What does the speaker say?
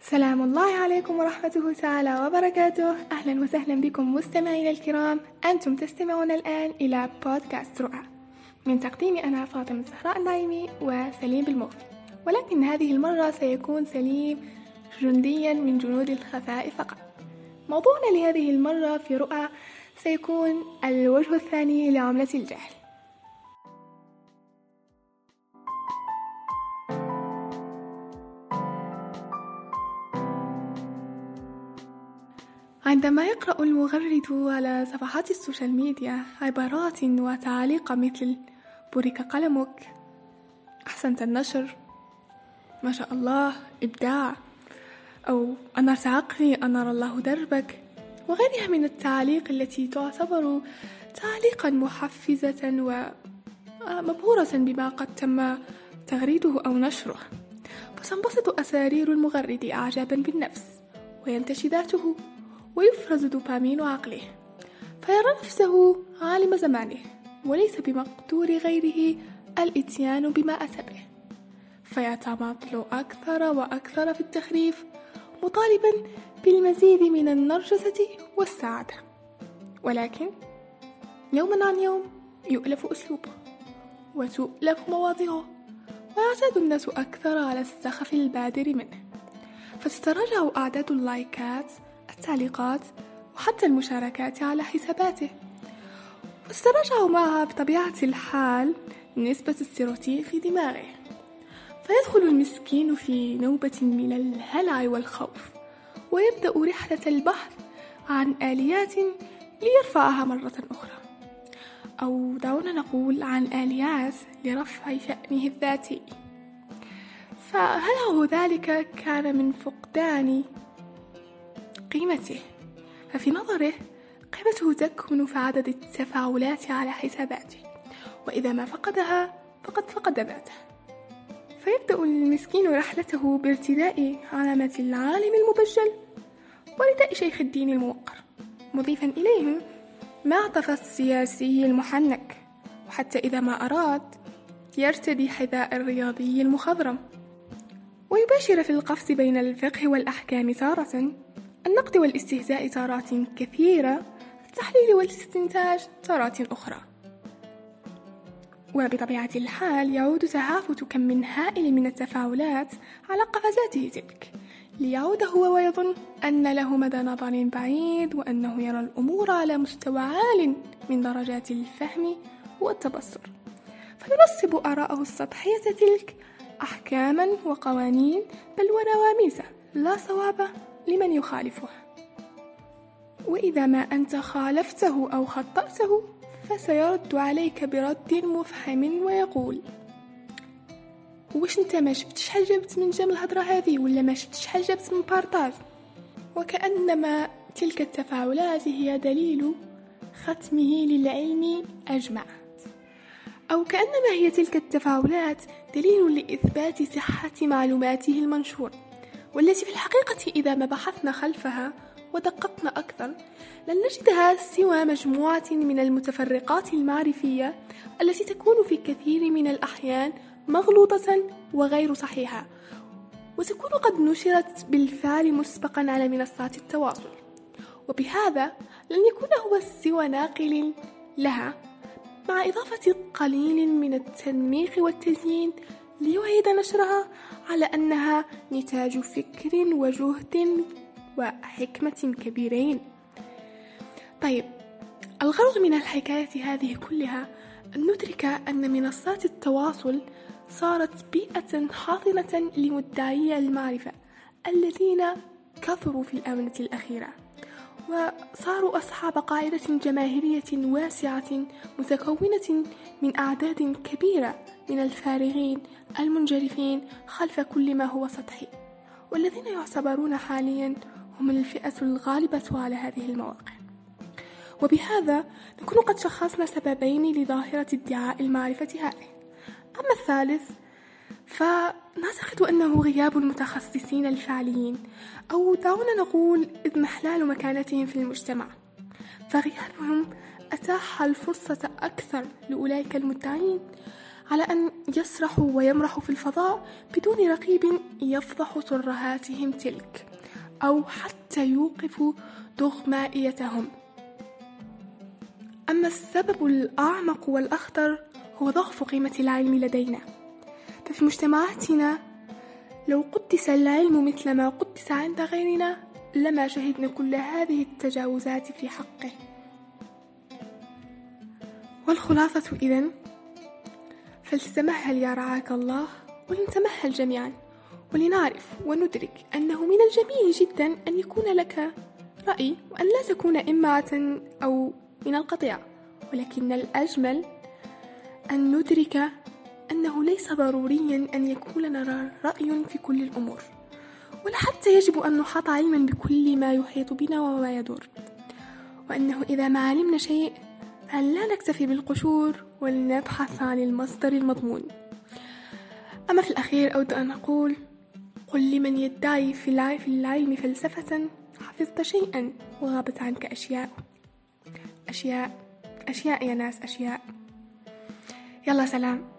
سلام الله عليكم ورحمته تعالى وبركاته. أهلا وسهلا بكم مستمعينا الكرام. أنتم تستمعون الآن إلى بودكاست رؤى. من تقديمي أنا فاطمة الزهراء النايمي وسليم بالموفي ولكن هذه المرة سيكون سليم جنديا من جنود الخفاء فقط. موضوعنا لهذه المرة في رؤى سيكون الوجه الثاني لعملة الجهل. عندما يقرأ المغرد على صفحات السوشيال ميديا عبارات وتعاليق مثل بورك قلمك أحسنت النشر ما شاء الله إبداع أو أنرت عقلي أنر الله دربك وغيرها من التعاليق التي تعتبر تعليقا محفزة ومبهورة بما قد تم تغريده أو نشره. فتنبسط أسارير المغرد إعجابا بالنفس وينتشي ذاته. ويفرز دوبامين عقله. فيرى نفسه عالم زمانه وليس بمقدور غيره الإتيان بما أتى به فيتماطل أكثر وأكثر في التخريف مطالبا بالمزيد من النرجسة والسعادة. ولكن يوما عن يوم يؤلف أسلوبه وتؤلف مواضيعه ويعتاد الناس أكثر على السخف البادر منه. فتتراجع أعداد اللايكات التعليقات وحتى المشاركات على حساباته. وتتراجع معها بطبيعة الحال نسبة السيروتين في دماغه. فيدخل المسكين في نوبة من الهلع والخوف ويبدأ رحلة البحث عن آليات ليرفعها مرة أخرى. أو دعونا نقول عن آليات لرفع شأنه الذاتي. فهل ذلك كان من فقدان قيمته. ففي نظره قيمته تكمن في عدد التفاعلات على حساباته وإذا ما فقدها فقد فقد ذاته. فيبدأ المسكين رحلته بارتداء علامة العالم المبجل ورداء شيخ الدين الموقر مضيفا إليهم معطف السياسي المحنك وحتى إذا ما أراد يرتدي حذاء الرياضي المخضرم. ويباشر في القفز بين الفقه والأحكام تارة. النقد والاستهزاء تارات كثيرة التحليل والاستنتاج تارات أخرى. وبطبيعة الحال يعود تهافت كم من هائل من التفاعلات على قفزاته تلك. ليعود هو ويظن أن له مدى نظر بعيد وأنه يرى الأمور على مستوى عال من درجات الفهم والتبصر. فينصب آراءه السطحية تلك أحكاما وقوانين بل ونواميس لا صواب لمن يخالفه؟ وإذا ما أنت خالفته أو خطأته فسيرد عليك برد مفحم ويقول واش أنت ما شفتش حاجة جبت من جام الهضرة هذه ولا ما شفتش حاجة جبت من بارطاج وكأنما تلك التفاعلات هي دليل ختمه للعلم اجمع أو كأنما هي تلك التفاعلات دليل لإثبات صحة معلوماته المنشورة. والتي في الحقيقة إذا ما بحثنا خلفها ودققنا أكثر لن نجدها سوى مجموعة من المتفرقات المعرفية التي تكون في كثير من الأحيان مغلوطة وغير صحيحة وتكون قد نشرت بالفعل مسبقا على منصات التواصل. وبهذا لن يكون هو سوى ناقل لها مع إضافة قليل من التنميق والتزيين ليعيد نشرها على أنها نتاج فكر وجهد وحكمة كبيرين. طيب الغرض من الحكاية هذه كلها أن ندرك أن منصات التواصل صارت بيئة حاضنة لمدعي المعرفة الذين كثروا في الآونة الأخيرة. وصاروا أصحاب قاعدة جماهيرية واسعة متكونة من أعداد كبيرة من الفارغين المنجرفين خلف كل ما هو سطحي. والذين يعتبرون حاليا هم الفئة الغالبة على هذه المواقع. وبهذا نكون قد شخصنا سببين لظاهرة ادعاء المعرفة هذه. أما الثالث فنعتقد أنه غياب المتخصصين الفعليين؟ أو دعونا نقول إضمحلال مكانتهم في المجتمع. فغيابهم أتاح الفرصة أكثر لأولئك المدعين على أن يسرحوا ويمرحوا في الفضاء بدون رقيب يفضح ترهاتهم تلك أو حتى يوقف دغمائيتهم. أما السبب الأعمق والأخطر هو ضعف قيمة العلم لدينا. ففي مجتمعاتنا. لو قدس العلم مثل ما قدس عند غيرنا لما شهدنا كل هذه التجاوزات في حقه. والخلاصة إذن فلتتمهل يا رعاك الله ولنتمهل جميعا ولنعرف وندرك أنه من الجميل جدا أن يكون لك رأي وأن لا تكون إمعة أو من القطيع. ولكن الأجمل أن ندرك أنه ليس ضروريا أن يكون لنا رأي في كل الأمور ولا حتى يجب أن نحاط علما بكل ما يحيط بنا وما يدور. وأنه إذا ما علمنا شيء فأن لا نكتفي بالقشور ولنبحث عن المصدر المضمون؟ أما في الأخير أود أن أقول قل لمن يدعي في العلم فلسفة حفظت شيئا وغابت عنك أشياء. أشياء أشياء يا ناس أشياء. يلا سلام.